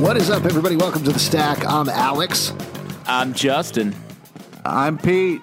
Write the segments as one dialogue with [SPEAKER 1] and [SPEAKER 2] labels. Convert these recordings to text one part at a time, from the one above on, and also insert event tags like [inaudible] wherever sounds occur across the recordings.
[SPEAKER 1] What is up, everybody? Welcome to the Stack. I'm Alex.
[SPEAKER 2] I'm Justin.
[SPEAKER 3] I'm Pete.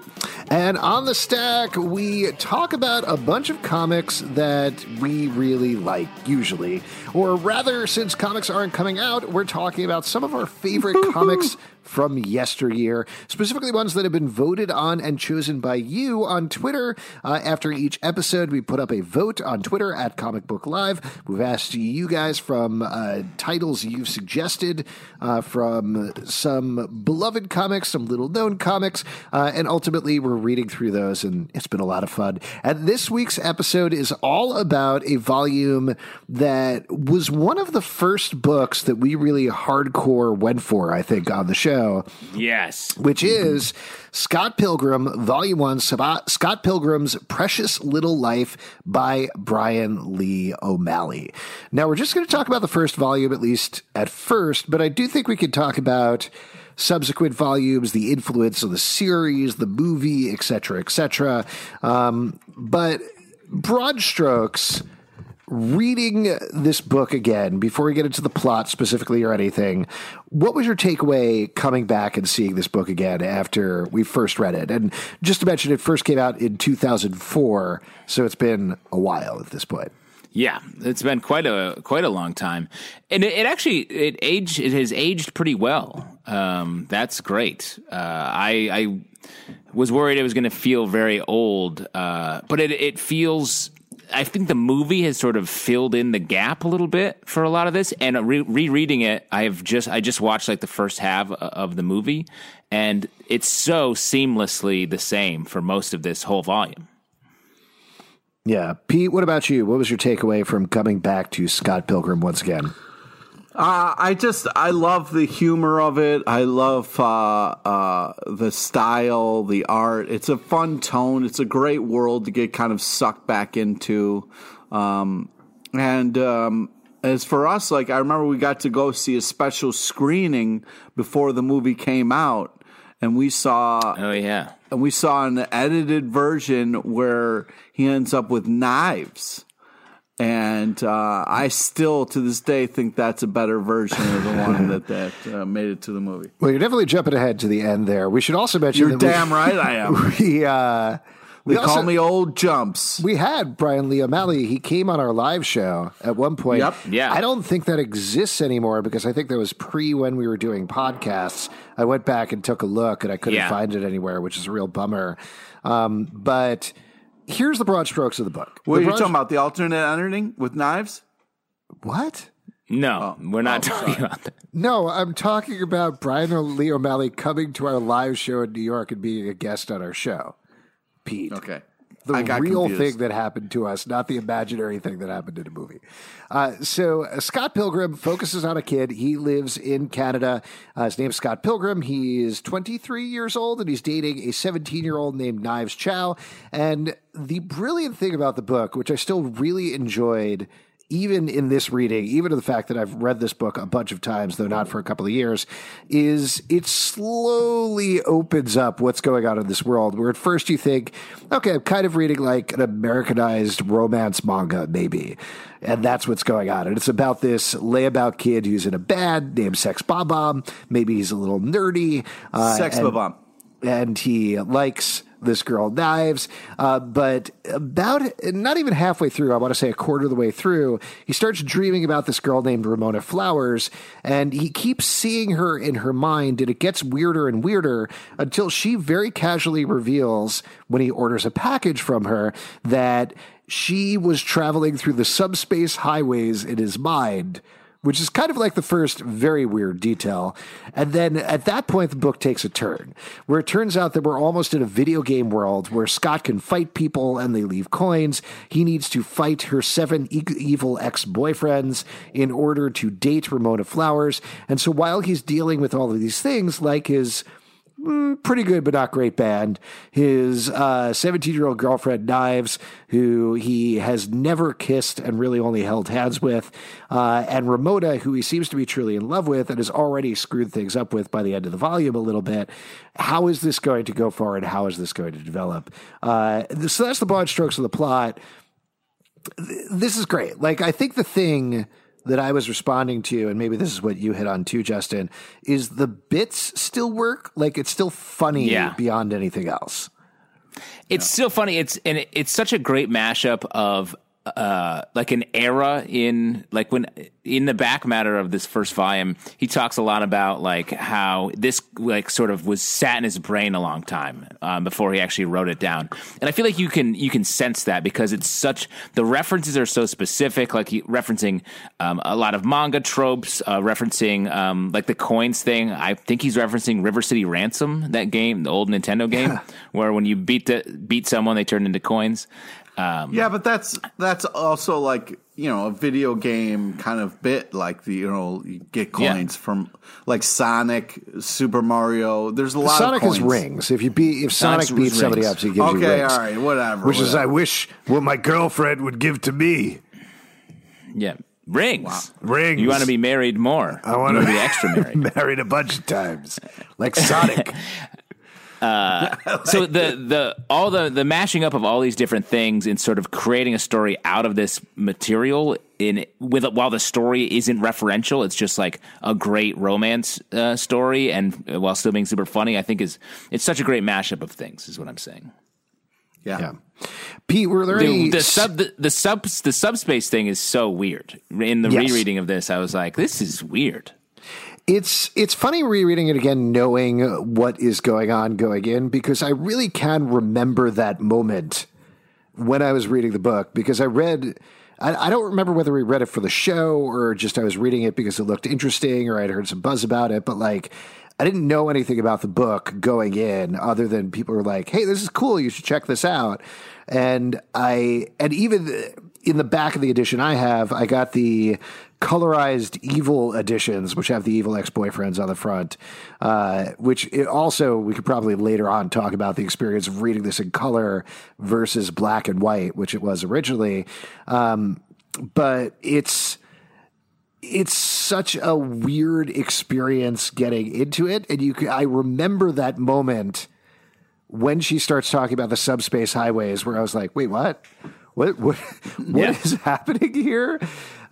[SPEAKER 1] And on the stack, we talk about a bunch of comics that we really like, usually. Or rather, since comics aren't coming out, we're talking about some of our favorite [laughs] comics from yesteryear, specifically ones that have been voted on and chosen by you on Twitter. Uh, after each episode, we put up a vote on Twitter at Comic Book Live. We've asked you guys from uh, titles you've suggested uh, from some beloved comics, some little known comics, uh, and ultimately we're reading through those, and it's been a lot of fun. And this week's episode is all about a volume that was one of the first books that we really hardcore went for, I think, on the show show.
[SPEAKER 2] Yes.
[SPEAKER 1] Which is Scott Pilgrim, Volume 1, Scott Pilgrim's Precious Little Life by Brian Lee O'Malley. Now, we're just going to talk about the first volume, at least at first, but I do think we could talk about subsequent volumes, the influence of the series, the movie, etc., etc. Um, but broad strokes reading this book again before we get into the plot specifically or anything what was your takeaway coming back and seeing this book again after we first read it and just to mention it first came out in 2004 so it's been a while at this point
[SPEAKER 2] yeah, it's been quite a quite a long time, and it, it actually it aged it has aged pretty well. Um, that's great. Uh, I, I was worried it was going to feel very old, uh, but it it feels I think the movie has sort of filled in the gap a little bit for a lot of this. And re- rereading it, I've just I just watched like the first half of the movie, and it's so seamlessly the same for most of this whole volume.
[SPEAKER 1] Yeah, Pete. What about you? What was your takeaway from coming back to Scott Pilgrim once again?
[SPEAKER 3] Uh, I just I love the humor of it. I love uh, uh, the style, the art. It's a fun tone. It's a great world to get kind of sucked back into. Um, and um, as for us, like I remember we got to go see a special screening before the movie came out, and we saw.
[SPEAKER 2] Oh yeah.
[SPEAKER 3] And we saw an edited version where he ends up with knives and uh, I still, to this day, think that's a better version of the one [laughs] that that uh, made it to the movie.
[SPEAKER 1] Well, you're definitely jumping ahead to the end there. We should also mention.
[SPEAKER 3] You're damn we, right, I [laughs] am.
[SPEAKER 1] We uh,
[SPEAKER 3] we they also, call me old jumps.
[SPEAKER 1] We had Brian Lee O'Malley. He came on our live show at one point.
[SPEAKER 3] Yep.
[SPEAKER 2] Yeah.
[SPEAKER 1] I don't think that exists anymore because I think that was pre when we were doing podcasts. I went back and took a look and I couldn't yeah. find it anywhere, which is a real bummer. Um, but here's the broad strokes of the book.
[SPEAKER 3] What
[SPEAKER 1] the
[SPEAKER 3] are you talking about? The alternate ending with knives?
[SPEAKER 1] What?
[SPEAKER 2] No, oh. we're not oh, talking sorry. about that.
[SPEAKER 1] No, I'm talking about Brian Lee O'Malley coming to our live show in New York and being a guest on our show. Pete.
[SPEAKER 3] Okay
[SPEAKER 1] the real confused. thing that happened to us, not the imaginary thing that happened in a movie. Uh, so uh, Scott Pilgrim focuses on a kid. He lives in Canada. Uh, his name's Scott Pilgrim. He is 23 years old and he's dating a 17 year old named Knives Chow. And the brilliant thing about the book, which I still really enjoyed even in this reading, even to the fact that I've read this book a bunch of times, though not for a couple of years, is it slowly opens up what's going on in this world. Where at first you think, okay, I'm kind of reading like an Americanized romance manga, maybe. And that's what's going on. And it's about this layabout kid who's in a band named Sex Bob-omb. Maybe he's a little nerdy.
[SPEAKER 3] Uh, Sex Bob-omb.
[SPEAKER 1] and he likes this girl Knives. Uh, but about not even halfway through, I want to say a quarter of the way through, he starts dreaming about this girl named Ramona Flowers, and he keeps seeing her in her mind, and it gets weirder and weirder until she very casually reveals when he orders a package from her that she was traveling through the subspace highways in his mind which is kind of like the first very weird detail. And then at that point, the book takes a turn where it turns out that we're almost in a video game world where Scott can fight people and they leave coins. He needs to fight her seven e- evil ex boyfriends in order to date Ramona Flowers. And so while he's dealing with all of these things, like his pretty good but not great band. His 17 uh, year old girlfriend, Knives, who he has never kissed and really only held hands with, uh, and Ramona, who he seems to be truly in love with and has already screwed things up with by the end of the volume a little bit. How is this going to go forward? How is this going to develop? Uh, so that's the broad strokes of the plot. This is great. Like, I think the thing that I was responding to, and maybe this is what you hit on too, Justin, is the bits still work? Like it's still funny yeah. beyond anything else.
[SPEAKER 2] It's yeah. still funny. It's and it's such a great mashup of uh, like an era in like when in the back matter of this first volume, he talks a lot about like how this like sort of was sat in his brain a long time um, before he actually wrote it down, and I feel like you can you can sense that because it's such the references are so specific, like he, referencing um, a lot of manga tropes, uh, referencing um, like the coins thing. I think he's referencing River City Ransom, that game, the old Nintendo game, yeah. where when you beat the beat someone, they turn into coins.
[SPEAKER 3] Um, yeah, but that's that's also like you know a video game kind of bit, like the you know you get coins yeah. from like Sonic, Super Mario. There's a lot.
[SPEAKER 1] Sonic
[SPEAKER 3] of coins.
[SPEAKER 1] has rings. If you beat if Sonic Sonic's beats somebody up, he gives
[SPEAKER 3] okay,
[SPEAKER 1] you rings.
[SPEAKER 3] Okay, all right, whatever.
[SPEAKER 1] Which
[SPEAKER 3] whatever.
[SPEAKER 1] is I wish what my girlfriend would give to me.
[SPEAKER 2] Yeah. Rings. Wow.
[SPEAKER 1] Rings.
[SPEAKER 2] You want to be married more.
[SPEAKER 1] I want
[SPEAKER 2] to be extra [laughs] married.
[SPEAKER 1] married a bunch of times. Like Sonic. [laughs]
[SPEAKER 2] Uh, [laughs] so the the all the the mashing up of all these different things and sort of creating a story out of this material in with while the story isn't referential, it's just like a great romance uh, story, and uh, while still being super funny, I think is it's such a great mashup of things. Is what I'm saying.
[SPEAKER 1] Yeah. yeah. Pete, were there
[SPEAKER 2] the,
[SPEAKER 1] any
[SPEAKER 2] the sub the, the sub the subspace thing is so weird. In the yes. rereading of this, I was like, this is weird.
[SPEAKER 1] It's it's funny rereading it again, knowing what is going on going in, because I really can remember that moment when I was reading the book because I read. I, I don't remember whether we read it for the show or just I was reading it because it looked interesting or I'd heard some buzz about it, but like I didn't know anything about the book going in other than people were like, "Hey, this is cool. You should check this out." And I and even in the back of the edition I have, I got the colorized evil editions, which have the evil ex boyfriends on the front. Uh, which also we could probably later on talk about the experience of reading this in color versus black and white, which it was originally. Um, but it's it's such a weird experience getting into it, and you. I remember that moment when she starts talking about the subspace highways, where I was like, "Wait, what? What? What? [laughs] What yeah. is [laughs] happening here?"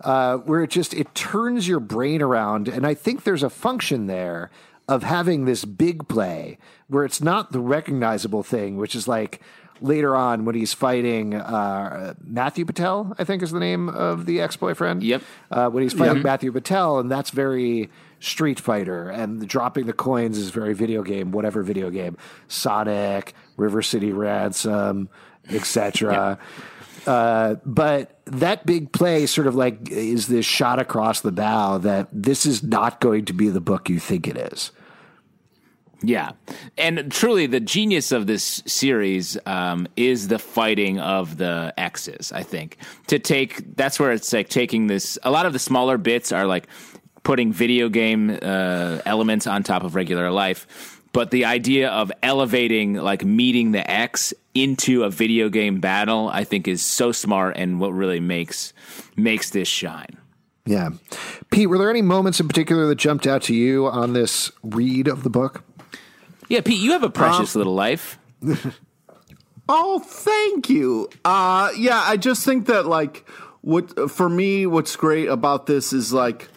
[SPEAKER 1] uh, where it just it turns your brain around, and I think there's a function there of having this big play where it's not the recognizable thing, which is like later on when he's fighting uh, Matthew Patel, I think is the name of the ex boyfriend.
[SPEAKER 2] Yep.
[SPEAKER 1] Uh, when he's fighting. Matthew Patel, and that's very Street Fighter, and the dropping the coins is very video game, whatever video game, Sonic, River City Ransom, etc. Uh, but that big play sort of like is this shot across the bow that this is not going to be the book you think it is.
[SPEAKER 2] Yeah, and truly, the genius of this series um, is the fighting of the X's. I think to take that's where it's like taking this. A lot of the smaller bits are like putting video game uh, elements on top of regular life but the idea of elevating like meeting the X into a video game battle, I think is so smart and what really makes makes this shine.
[SPEAKER 1] Yeah. Pete, were there any moments in particular that jumped out to you on this read of the book?
[SPEAKER 2] Yeah, Pete, you have a precious um, little life. [laughs]
[SPEAKER 3] oh, thank you. Uh yeah, I just think that like what for me what's great about this is like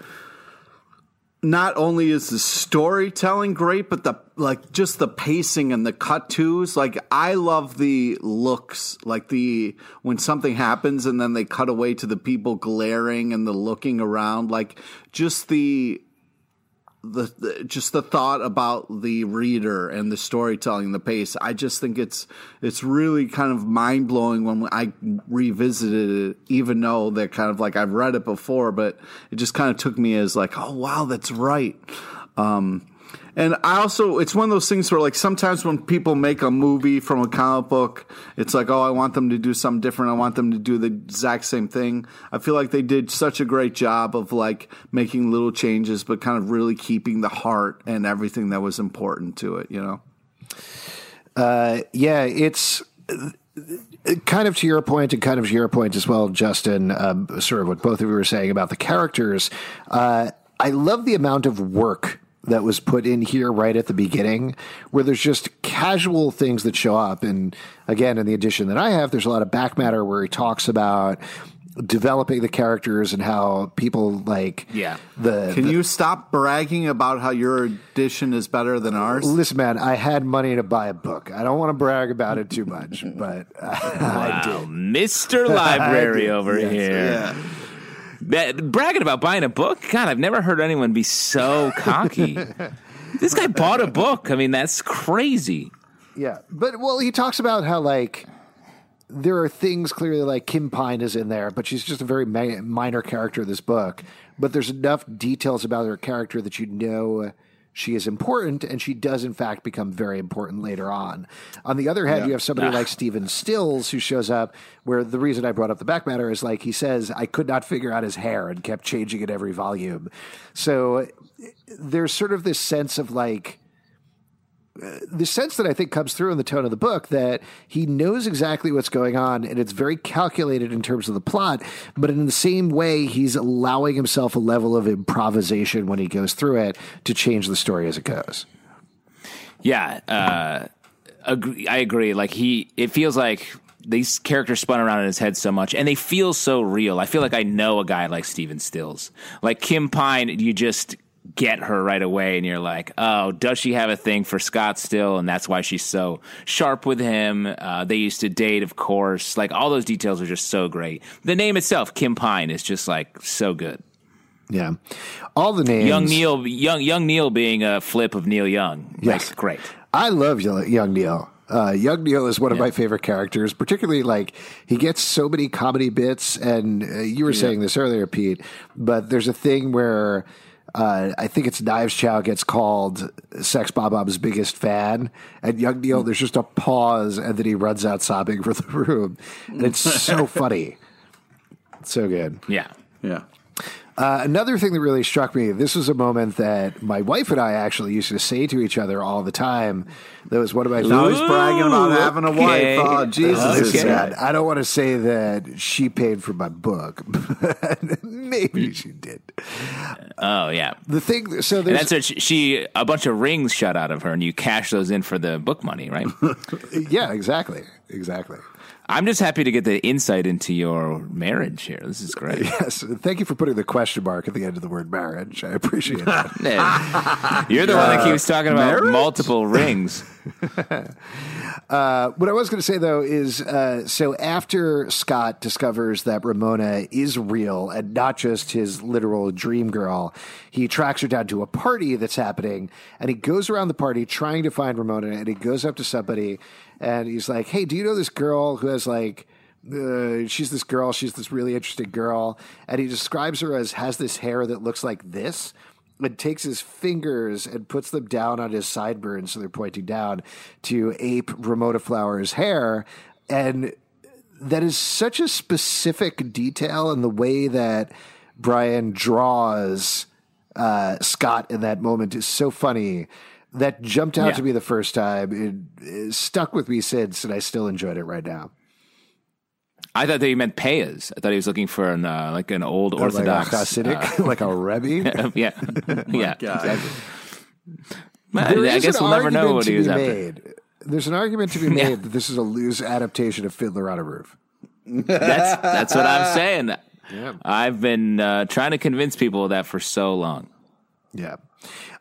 [SPEAKER 3] not only is the storytelling great, but the like just the pacing and the cut tos. Like I love the looks, like the when something happens and then they cut away to the people glaring and the looking around, like just the the, the, just the thought about the reader and the storytelling, the pace. I just think it's it's really kind of mind blowing when I revisited it, even though they're kind of like I've read it before, but it just kind of took me as like, oh wow, that's right. Um, and I also, it's one of those things where, like, sometimes when people make a movie from a comic book, it's like, oh, I want them to do something different. I want them to do the exact same thing. I feel like they did such a great job of, like, making little changes, but kind of really keeping the heart and everything that was important to it, you know?
[SPEAKER 1] Uh, yeah, it's kind of to your point and kind of to your point as well, Justin, um, sort of what both of you were saying about the characters. Uh, I love the amount of work that was put in here right at the beginning, where there's just casual things that show up. And again, in the edition that I have, there's a lot of back matter where he talks about developing the characters and how people like
[SPEAKER 2] yeah.
[SPEAKER 1] the
[SPEAKER 3] can
[SPEAKER 1] the,
[SPEAKER 3] you stop bragging about how your edition is better than ours?
[SPEAKER 1] Listen man i had money to buy a book. I don't want to brag about it too much but [laughs]
[SPEAKER 2] wow. [laughs] i did. Mr library over yes, here. Yeah that, bragging about buying a book? God, I've never heard anyone be so cocky. [laughs] this guy bought a book. I mean, that's crazy.
[SPEAKER 1] Yeah, but well, he talks about how like there are things clearly like Kim Pine is in there, but she's just a very ma- minor character in this book. But there's enough details about her character that you know she is important, and she does in fact become very important later on. On the other hand, yeah. you have somebody like Stephen Stills who shows up. Where the reason I brought up the back matter is like he says, I could not figure out his hair and kept changing it every volume. So there's sort of this sense of like the sense that I think comes through in the tone of the book that he knows exactly what's going on and it's very calculated in terms of the plot, but in the same way, he's allowing himself a level of improvisation when he goes through it to change the story as it goes.
[SPEAKER 2] Yeah, uh, agree, I agree. Like he, it feels like these characters spun around in his head so much and they feel so real. I feel like I know a guy like Stephen Stills. Like Kim Pine, you just get her right away and you're like oh does she have a thing for scott still? And that's why she's so sharp with him. Uh, they used to date of course. Like all those details are just so great. The name itself kim pine is just like so good.
[SPEAKER 1] Yeah. All the names.
[SPEAKER 2] Young neil young young neil being a flip of neil young. Yes like, great.
[SPEAKER 1] I love young neil. Uh, Young Neil is one of yeah. my favorite characters, particularly like he gets so many comedy bits. And uh, you were yeah. saying this earlier, Pete, but there's a thing where uh, I think it's Knives Chow gets called Sex Bob-omb's biggest fan, and Young Neil. There's just a pause, and then he runs out sobbing for the room, and it's so [laughs] funny, it's so good.
[SPEAKER 2] Yeah,
[SPEAKER 3] yeah.
[SPEAKER 1] Uh, another thing that really struck me this was a moment that my wife and I actually used to say to each other all the time. That was one of my.
[SPEAKER 3] Now he's bragging about having a wife. Oh, Jesus!
[SPEAKER 1] Okay. I don't want to say that she paid for my book, [laughs] but maybe she did.
[SPEAKER 2] Oh yeah.
[SPEAKER 1] The thing. So
[SPEAKER 2] and that's what she, she a bunch of rings shot out of her, and you cash those in for the book money, right? [laughs]
[SPEAKER 1] yeah, exactly, exactly.
[SPEAKER 2] I'm just happy to get the insight into your marriage here. This is great. [laughs]
[SPEAKER 1] Yes. Thank you for putting the question mark at the end of the word marriage. I appreciate [laughs] that.
[SPEAKER 2] You're the uh, one that keeps talking about marriage? multiple [laughs] rings.
[SPEAKER 1] uh, what I was going to say, though, is uh, so after Scott discovers that Ramona is real and not just his literal dream girl, he tracks her down to a party that's happening and he goes around the party trying to find Ramona and he goes up to somebody and he's like, "Hey, do you know this girl who has like?" Uh, she's this girl. She's this really interesting girl, and he describes her as has this hair that looks like this, and takes his fingers and puts them down on his sideburns so they're pointing down to ape Ramona Flowers' hair, and that is such a specific detail in the way that Brian draws uh, Scott in that moment is so funny that jumped out yeah. to me the first time. It, it, stuck with me since, and I still enjoyed it right now.
[SPEAKER 2] I thought that he meant payos. I thought he was looking for an uh, like an old or Orthodox,
[SPEAKER 1] like a Hasidic, uh, [laughs] like a Rebbe. [laughs]
[SPEAKER 2] yeah, yeah, [laughs] exactly. I guess we'll never know what he was
[SPEAKER 1] made. after. There's an argument to be made yeah. that this is a loose adaptation of Fiddler on a Roof.
[SPEAKER 2] that's that's what I'm saying. Yeah. I've been uh, trying to convince people of that for so long.
[SPEAKER 1] Yeah.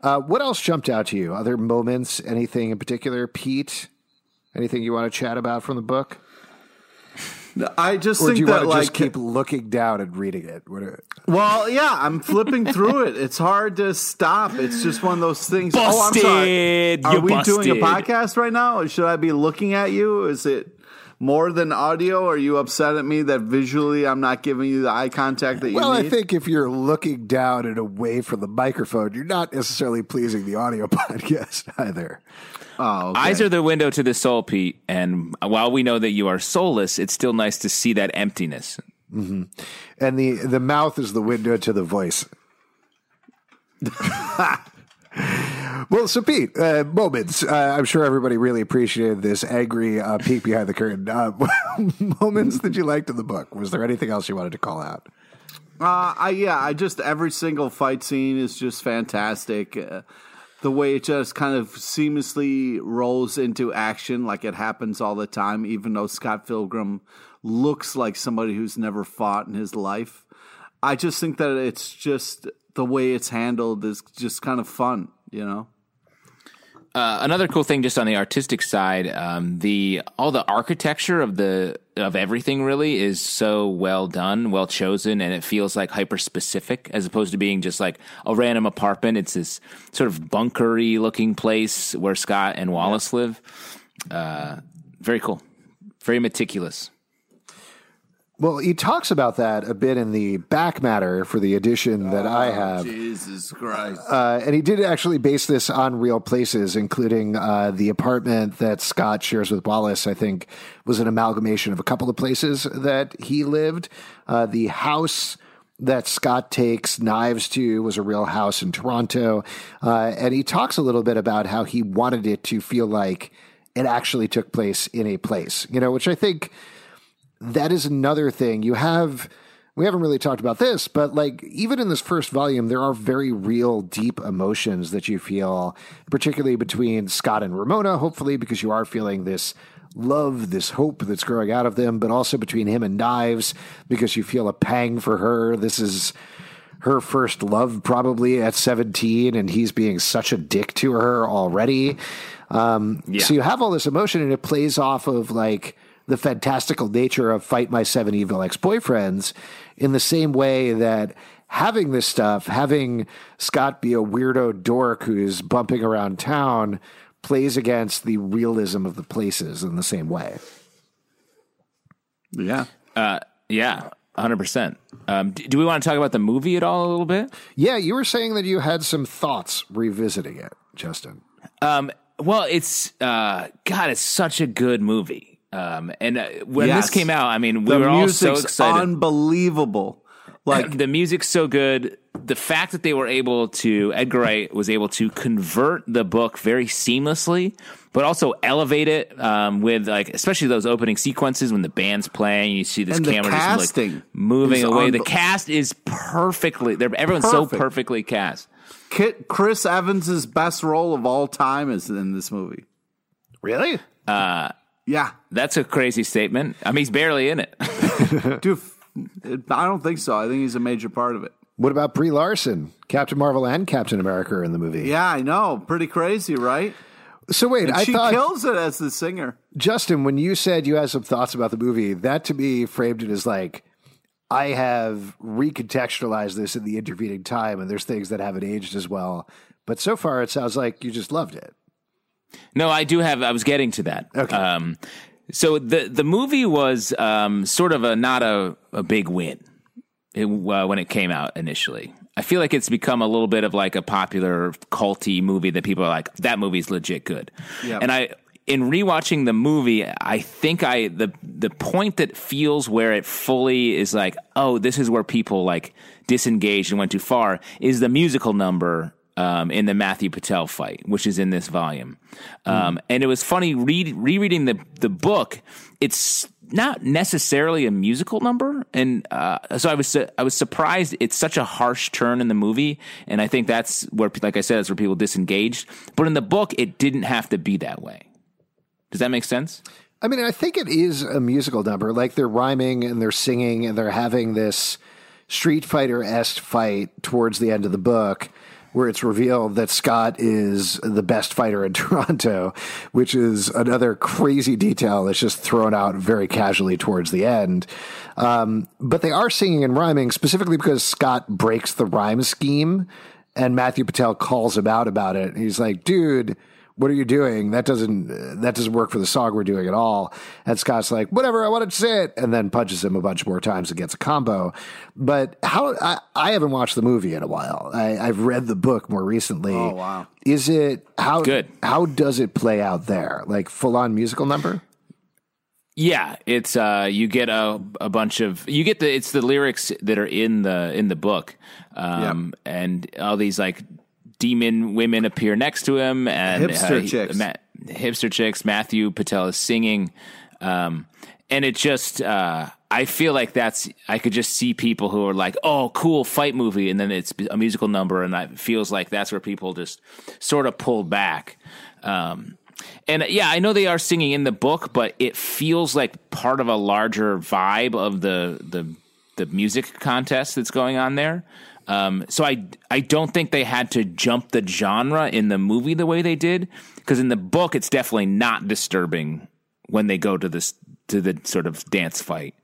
[SPEAKER 1] Uh, what else jumped out to you? Other moments? Anything in particular, Pete? Anything you want to chat about from the book?
[SPEAKER 3] I just
[SPEAKER 1] Or do
[SPEAKER 3] think
[SPEAKER 1] you
[SPEAKER 3] that
[SPEAKER 1] want to
[SPEAKER 3] like
[SPEAKER 1] just keep looking down and reading it? Are-
[SPEAKER 3] Well, yeah, I'm flipping through it. It's hard to stop. It's just one of those things. Oh, I'm sorry.
[SPEAKER 2] Busted!
[SPEAKER 3] Are
[SPEAKER 2] You
[SPEAKER 3] we doing a podcast right now? Or should I be looking at you? Is it more than audio? Are you upset at me that visually I'm not giving you the eye contact that you
[SPEAKER 1] Well,
[SPEAKER 3] need?
[SPEAKER 1] I think if you're looking down and away from the microphone, you're not necessarily pleasing the audio [laughs] podcast either.
[SPEAKER 3] oh, okay.
[SPEAKER 2] Eyes are the window to the soul, Pete. And while we know that you are soulless, it's still nice to see that emptiness. Mm-hmm.
[SPEAKER 1] And the, the mouth is the window to the voice. [laughs] well, so Pete, uh, moments. Uh, I'm sure everybody really appreciated this angry uh, peek behind the curtain. Uh, [laughs] moments that you liked in the book. Was there anything else you wanted to call out?
[SPEAKER 3] Uh, I yeah, I just every single fight scene is just fantastic. Uh, the way it just kind of seamlessly rolls into action, like it happens all the time, even though Scott Pilgrim looks like somebody who's never fought in his life. I just think that it's just the way it's handled is just kind of fun, you know.
[SPEAKER 2] Uh, another cool thing, just on the artistic side, um, the all the architecture of the of everything really is so well done, well chosen, and it feels like hyper specific as opposed to being just like a random apartment. It's this sort of bunkery looking place where Scott and Wallace live. Uh, very cool, very meticulous.
[SPEAKER 1] Well, he talks about that a bit in the back matter for the edition that I have.
[SPEAKER 3] Jesus Christ!
[SPEAKER 1] Uh, and he did actually base this on real places, including uh, the apartment that Scott shares with Wallace. I think was an amalgamation of a couple of places that he lived. Uh, the house that Scott takes knives to was a real house in Toronto, uh, and he talks a little bit about how he wanted it to feel like it actually took place in a place. You know, which I think that is another thing. You have we haven't really talked about this, but like even in this first volume, there are very real, deep emotions that you feel, particularly between Scott and Ramona, hopefully, because you are feeling this love, this hope that's growing out of them, but also between him and Knives, because you feel a pang for her. This is her first love, probably at 17, and he's being such a dick to her already. Um,
[SPEAKER 2] Yeah.
[SPEAKER 1] So you have all this emotion, and it plays off of like the fantastical nature of Fight My Seven Evil Ex Boyfriends in the same way that having this stuff, having Scott be a weirdo dork who's bumping around town, plays against the realism of the places in the same way.
[SPEAKER 3] Yeah.
[SPEAKER 2] Uh, yeah, hundred percent. Um, d- do we want to talk about the movie at all a little bit?
[SPEAKER 1] Yeah, you were saying that you had some thoughts revisiting it, Justin.
[SPEAKER 2] Um, well, it's uh, God, it's such a good movie. Um, and uh, when
[SPEAKER 3] Yes.
[SPEAKER 2] this came out, I mean, we
[SPEAKER 3] the
[SPEAKER 2] were all so excited.
[SPEAKER 3] unbelievable. Like
[SPEAKER 2] the music's so good. The fact that they were able to, Edgar Wright was able to convert the book very seamlessly, but also elevate it um, with like, especially those opening sequences when the band's playing, you see this
[SPEAKER 3] And the
[SPEAKER 2] camera just like moving
[SPEAKER 3] is
[SPEAKER 2] away. The cast is perfectly. They're everyone's so perfectly cast.
[SPEAKER 3] Kit, Chris Evans's best role of all time is in this movie.
[SPEAKER 1] Really?
[SPEAKER 3] Yeah,
[SPEAKER 2] That's a crazy statement. I mean, he's barely in it. [laughs]
[SPEAKER 3] dude. I don't think so. I think he's a major part of it.
[SPEAKER 1] What about Brie Larson? Captain Marvel and Captain America are in the movie.
[SPEAKER 3] Yeah, I know. Pretty crazy, right?
[SPEAKER 1] So wait,
[SPEAKER 3] And
[SPEAKER 1] I
[SPEAKER 3] she
[SPEAKER 1] thought
[SPEAKER 3] kills it as the singer.
[SPEAKER 1] Justin, when you said you had some thoughts about the movie, that to me framed it as like I have recontextualized this in the intervening time, and there's things that haven't aged as well. But so far, it sounds like you just loved it.
[SPEAKER 2] No, I do have. I was getting to that.
[SPEAKER 1] Okay.
[SPEAKER 2] Um, so the the movie was um, sort of a not a, a big win it, uh, when it came out initially. I feel like it's become a little bit of like a popular culty movie that people are like that movie's legit good.
[SPEAKER 3] Yep.
[SPEAKER 2] And I in rewatching the movie, I think I the the point that feels where it fully is like, oh, this is where people like disengaged and went too far is the musical number um, in the Matthew Patel fight, which is in this volume. Um, and it was funny read, rereading the the book. It's not necessarily a musical number, and uh, so I was su- I was surprised. It's such a harsh turn in the movie, and I think that's where, like I said, that's where people disengaged. But in the book, it didn't have to be that way. Does that make sense?
[SPEAKER 1] I mean, I think it is a musical number. Like they're rhyming and they're singing and they're having this Street Fighter esque fight towards the end of the book where it's revealed that Scott is the best fighter in [laughs] Toronto, which is another crazy detail that's just thrown out very casually towards the end. Um, but they are singing and rhyming specifically because Scott breaks the rhyme scheme and Matthew Patel calls him out about it. He's like, dude, what are you doing? That doesn't that doesn't work for the song we're doing at all. And Scott's like, whatever, I want to say it, and then punches him a bunch more times and gets a combo. But how I, I haven't watched the movie in a while. I, have read the book more recently.
[SPEAKER 3] Oh wow!
[SPEAKER 1] Is it how
[SPEAKER 2] good?
[SPEAKER 1] How does it play out there? Like full on musical number?
[SPEAKER 2] Yeah, it's uh, you get a a bunch of you get the it's the lyrics that are in the in the book, um, yep. and all these like demon women appear next to him, and
[SPEAKER 3] hipster uh, chicks,
[SPEAKER 2] Ma- hipster chicks. Matthew Patel is singing, um, and it just uh, I feel like that's I could just see people who are like, oh, cool fight movie, and then it's a musical number, and it feels like that's where people just sort of pull back. Um, and yeah, I know they are singing in the book, but it feels like part of a larger vibe of the the the music contest that's going on there. Um, so I I don't think they had to jump the genre in the movie the way they did because in the book it's definitely not disturbing when they go to this to the sort of dance fight,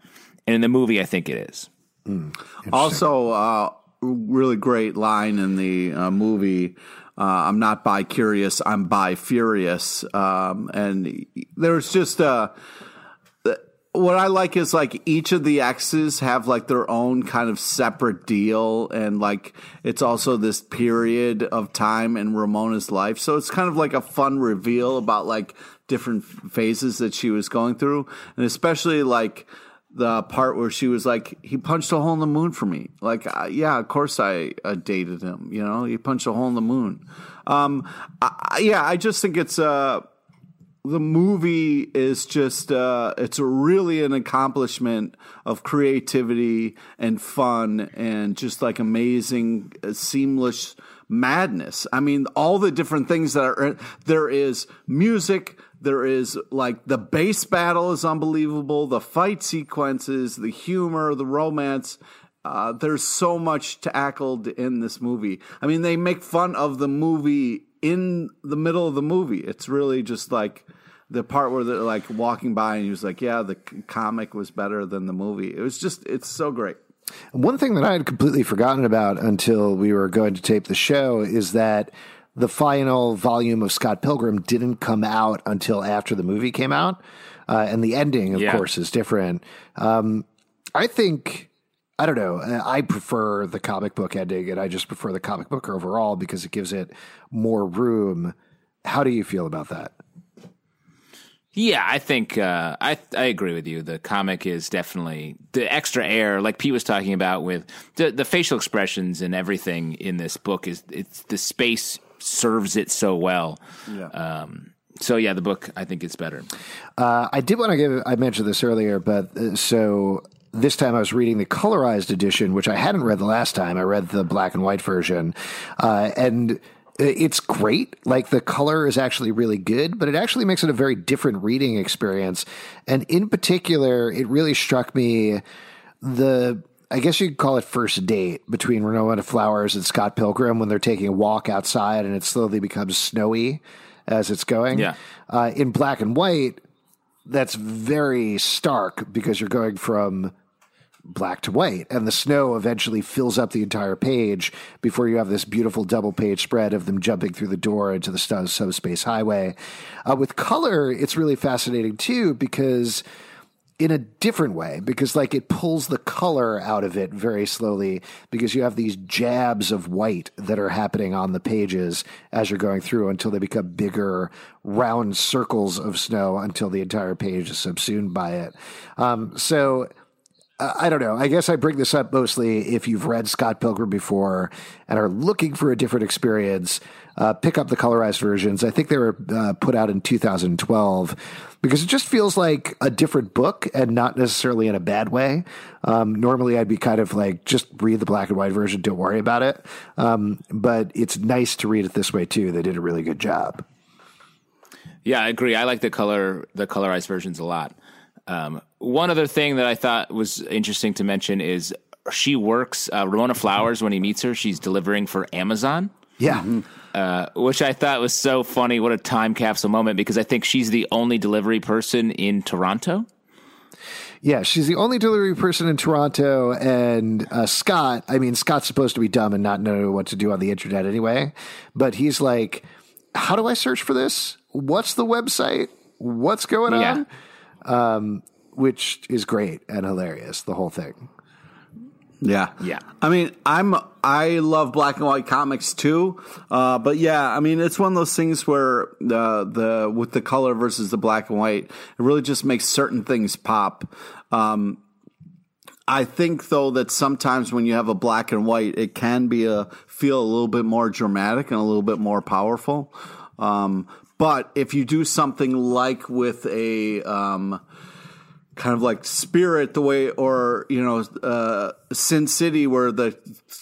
[SPEAKER 2] and in the movie I think it is.
[SPEAKER 3] Mm, also, uh, really great line in the uh, movie. Uh, I'm not bi curious, I'm bi furious, um, and there's just a what I like is like each of the exes have like their own kind of separate deal, and like it's also this period of time in Ramona's life. So it's kind of like a fun reveal about like different phases that she was going through, and especially like the part where she was like, "He punched a hole in the moon for me." Like, uh, yeah, of course I uh, dated him. You know, he punched a hole in the moon. Um, I, yeah, I just think it's uh the movie is just uh, it's really an accomplishment of creativity and fun and just like amazing uh, seamless madness. I mean all the different things that are there is music there is like the bass battle is unbelievable the fight sequences the humor the romance uh, there's so much tackled in this movie. I mean they make fun of the movie in the middle of the movie. It's really just like the part where they're like walking by and he was like, "Yeah, the comic was better than the movie." It was just, it's so great.
[SPEAKER 1] One thing that I had completely forgotten about until we were going to tape the show is that the final volume of Scott Pilgrim didn't come out until after the movie came out, uh, and the ending, of yeah. course, is different. Um, I think I don't know. I prefer the comic book ending, and I just prefer the comic book overall because it gives it more room. How do you feel about that?
[SPEAKER 2] Yeah, I think uh, I I agree with you. The comic is definitely the extra air, like Pete was talking about, with the the facial expressions and everything in this book. Is it's the space serves it so well. Yeah. Um, so yeah, the book I think is better.
[SPEAKER 1] Uh, I did want to give. I mentioned this earlier, but uh, so this time I was reading the colorized edition, which I hadn't read the last time. I read the black and white version, uh, and it's great. Like the color is actually really good, but it actually makes it a very different reading experience. And in particular, it really struck me the I guess you could call it first date between Ramona Flowers and Scott Pilgrim when they're taking a walk outside and it slowly becomes snowy as it's going.
[SPEAKER 2] Yeah.
[SPEAKER 1] Uh, in black and white, that's very stark because you're going from black to white, and the snow eventually fills up the entire page before you have this beautiful double page spread of them jumping through the door into the subspace highway. Uh, with color, it's really fascinating too because in a different way because like it pulls the color out of it very slowly because you have these jabs of white that are happening on the pages as you're going through until they become bigger round circles of snow until the entire page is subsumed by it um, so I don't know. I guess I bring this up mostly if you've read Scott Pilgrim before and are looking for a different experience. Uh, pick up the colorized versions. I think they were uh, put out in 2012 because it just feels like a different book and not necessarily in a bad way. Um, normally, I'd be kind of like, just read the black and white version, don't worry about it. Um, but it's nice to read it this way too. They did a really good job.
[SPEAKER 2] Yeah, I agree. I like the color, the colorized versions a lot. Um, one other thing that I thought was interesting to mention is she works uh, Ramona Flowers when he meets her. She's delivering for Amazon.
[SPEAKER 1] Yeah.
[SPEAKER 2] uh, which I thought was so funny. What a time capsule moment because I think she's the only delivery person in Toronto.
[SPEAKER 1] Yeah, she's the only delivery person in Toronto, and uh, Scott. I mean, Scott's supposed to be dumb and not know what to do on the internet anyway, but he's like, "How do I search for this? What's the website? What's going on?" Um, which is great and hilarious. The whole thing.
[SPEAKER 3] Yeah,
[SPEAKER 2] Yeah.
[SPEAKER 3] I mean, I'm I love black and white comics too, uh, but yeah, I mean, it's one of those things where the the with the color versus the black and white, it really just makes certain things pop. Um, I think though that sometimes when you have a black and white, it can be a feel a little bit more dramatic and a little bit more powerful. Um, but if you do something like with a um, kind of like Spirit, the way, or you know, uh, Sin City, where the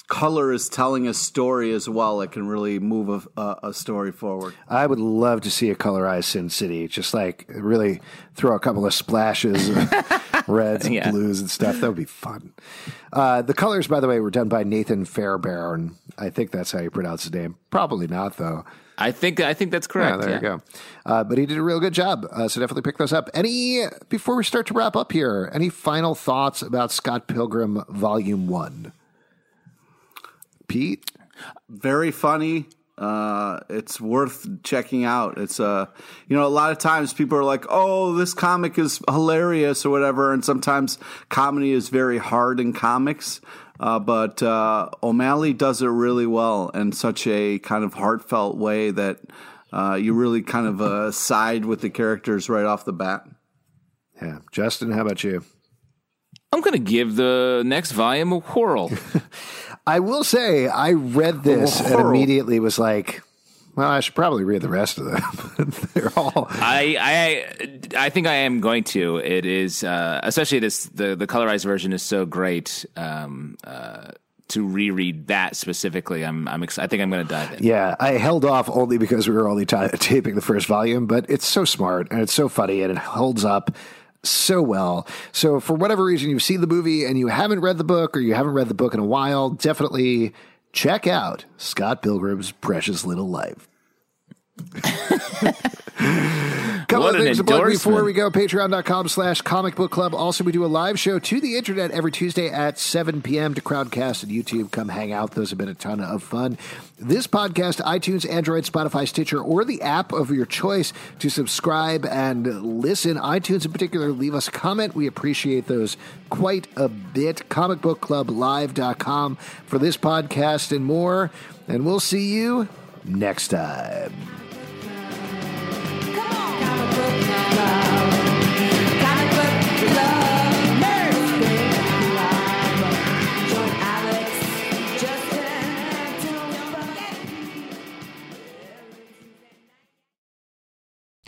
[SPEAKER 3] color is telling a story as well, it can really move a, a, story forward.
[SPEAKER 1] I would love to see a colorized Sin City. Just like really throw a couple of splashes of [laughs] reds and
[SPEAKER 2] Yeah.
[SPEAKER 1] blues and stuff. That would be fun. Uh, the colors, by the way, were done by Nathan Fairbairn. I think that's how you pronounce his name. Probably not, though.
[SPEAKER 2] I think I think that's
[SPEAKER 1] Yeah,
[SPEAKER 2] correct.
[SPEAKER 1] there
[SPEAKER 2] yeah.
[SPEAKER 1] you go. Uh, but he did a real good job. Uh, so definitely pick those up. Any before we start to wrap up here? Any final thoughts about Scott Pilgrim Volume One? Pete,
[SPEAKER 3] very funny. Uh, it's worth checking out. It's uh, you know, a lot of times people are like, "Oh, this comic is hilarious" or whatever, and sometimes comedy is very hard in comics. Uh, but uh, O'Malley does it really well in such a kind of heartfelt way that uh, you really kind of uh, side with the characters right off the bat.
[SPEAKER 1] yeah, Justin, how about you?
[SPEAKER 2] I'm going to give the next volume a whirl. [laughs]
[SPEAKER 1] I will say I read this and immediately was like, well, I should probably read the rest of them. [laughs] They're all
[SPEAKER 2] I, I I think I am going to. It is uh, especially this the the colorized version is so great. Um, uh, to reread that specifically, I'm I'm ex- I think I'm going to dive in.
[SPEAKER 1] Yeah, I held off only because we were only ta taping the first volume, but it's so smart and it's so funny and it holds up so well. So, for whatever reason you've seen the movie and you haven't read the book or you haven't read the book in a while, definitely check out Scott Pilgrim's Precious Little Life. [laughs] [laughs] Couple
[SPEAKER 2] What
[SPEAKER 1] of things to plug before we go. Patreon.com slash comic book club. Also, we do a live show to the internet every Tuesday at 7 p.m. to Crowdcast and YouTube. Come hang out. Those have been a ton of fun. This podcast, iTunes, Android, Spotify, Stitcher, or the app of your choice to subscribe and listen. iTunes in particular, leave us a comment. We appreciate those quite a bit. Comicbookclublive.com for this podcast and more. And we'll see you next time.